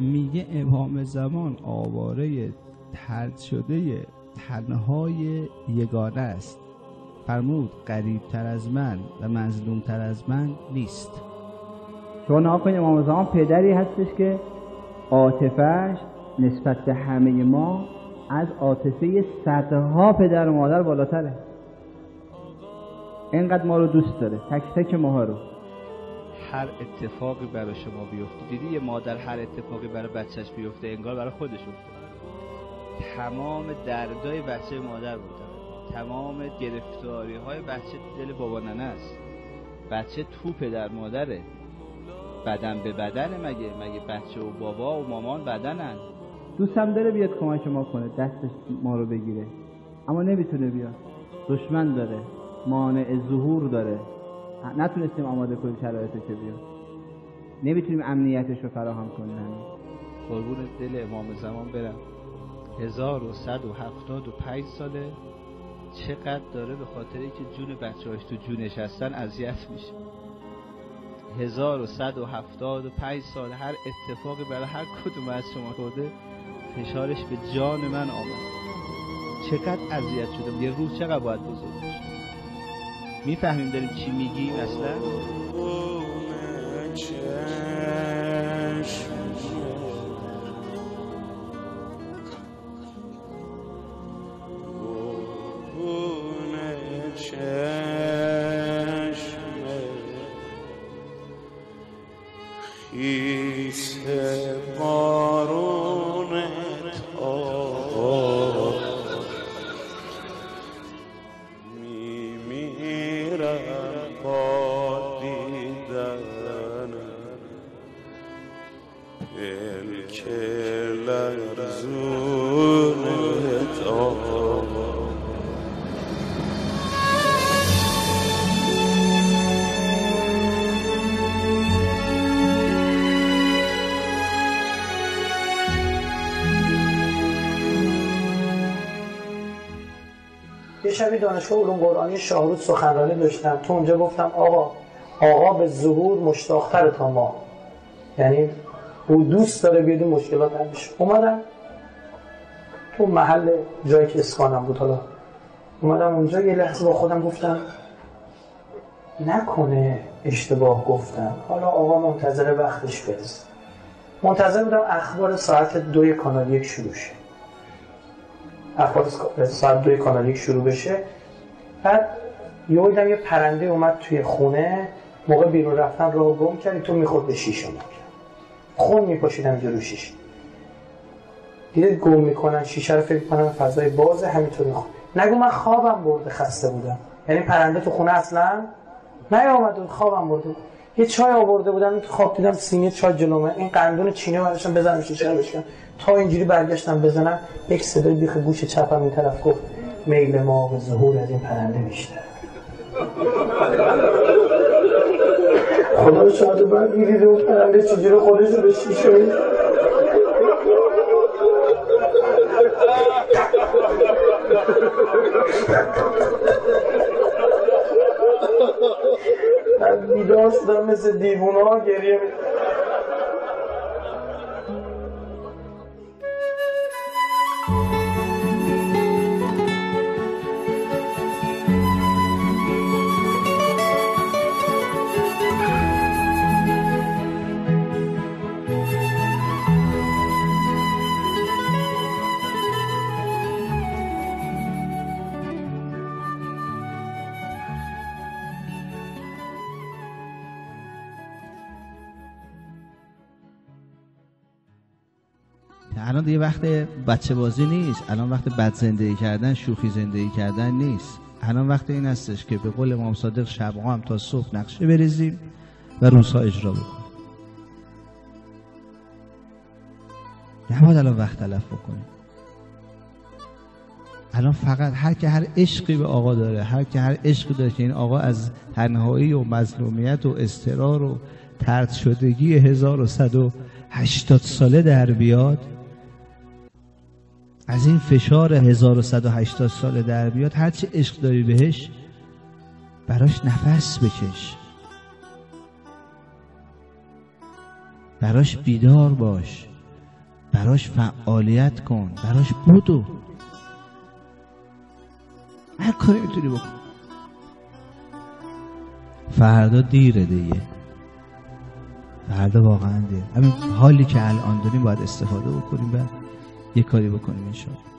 امام زمان آواره ترد شده تنهای یگانه است. فرمود قریب تر از من و مظلوم تر از من نیست. شما نها کنید امام زمان پدری هستش که عاطفهش نسبت به همه ما از عاطفه صدها پدر و مادر بالاتره. اینقدر ما رو دوست داره تک تک ماها رو. هر اتفاقی برای شما بیفته. دیدی یه مادر هر اتفاقی برای بچهش بیفته انگار برای خودش افتاد تمام دردای بچه مادر بودن تمام گرفتاری های بچه دل بابا ننه است. بچه تو پدر مادره. بدن به بدن مگه؟ مگه بچه و بابا و مامان بدنن؟ دوستم داره بیاد کمک ما کنه دستش ما رو بگیره. اما نمی‌تونه بیاد. دشمن داره. مانع ظهور داره. نتونستیم آماده کنیم شرایط که بیاد؟ نمی‌تونیم امنیتش رو فراهم کنیم. قربون دل امام زمان برم. 1175 ساله. چقدر داره به خاطر که جون بچه تو جونش هستن اذیت میشه. 1175 سال هر اتفاقی برای هر کدوم از شما خورده فشارش به جان من آمد. چقدر اذیت شدم. یه روز چقدر باید بزرگ می‌فهمیم داریم چی میگیم اصلا؟ قال دیدن الکه شبی دانشگاه علوم قرآنی شاهرود سخنرانی داشتم تو اونجا گفتم آقا آقا به ظهور مشتاقتر تا ما. یعنی او دوست داره بیاد مشکلات حل اومدم. تو محل جایی که اسکانم بود حالا. اومدم اونجا یه لحظه با خودم گفتم نکنه اشتباه گفتم. حالا آقا منتظر وقتش برسه. منتظر بودم اخبار ساعت دوی کانال یک شروع شه. اخبار ساعت دوی کانال یک شروع بشه. بعد یه یه پرنده اومد توی خونه. موقع بیرون رفتن رو گم کردی تو می‌خورد به شیشه ما خون میپاشیدم رو شیشه. دیده گم می‌کنن شیشه رو فکر کنم فضای بازه همینطوری خون. نگو من خوابم برده خسته بودم. یعنی پرنده تو خونه اصلا نیامد خوابم برده یه چای آورده بودم خواب دیدم سینه چای جلومه این قندون چینه برداشتم بزنم شیشه بشکن تا اینجوری برگشتم بزنم یک صدای بیخ گوش چپم این طرف گفت میل ما به ظهور از این پرنده بیشتر. خدا شاید بعد می‌دید اون پرنده چجوری خودش رو به شیشه بیدار شدم مثل دیوونه ها الان دیگه وقت بچه بازی نیست. الان وقت بد زندگی کردن شوخی زندگی کردن نیست. الان وقت این هستش که به قول امام صادق شب هم تا صبح نقشه بریزیم و روزها اجرا بکنیم. نباید الان وقت تلف بکنیم. الان فقط هر که هر عشقی به آقا داره هر که هر عشقی داره که این آقا از تنهایی و مظلومیت و استرار و ترد شدگی 1180 ساله در بیاد از این فشار 1180 سال در بیاد هرچی عشق داری بهش براش نفس بکش. براش بیدار باش. براش فعالیت کن. براش بودو هر کاری می‌تونی بکن. فردا دیره دیگه. فردا واقعا دیره همین حالی که الان داریم باید استفاده بکنیم و یه کاری بکنیم انشاءالله.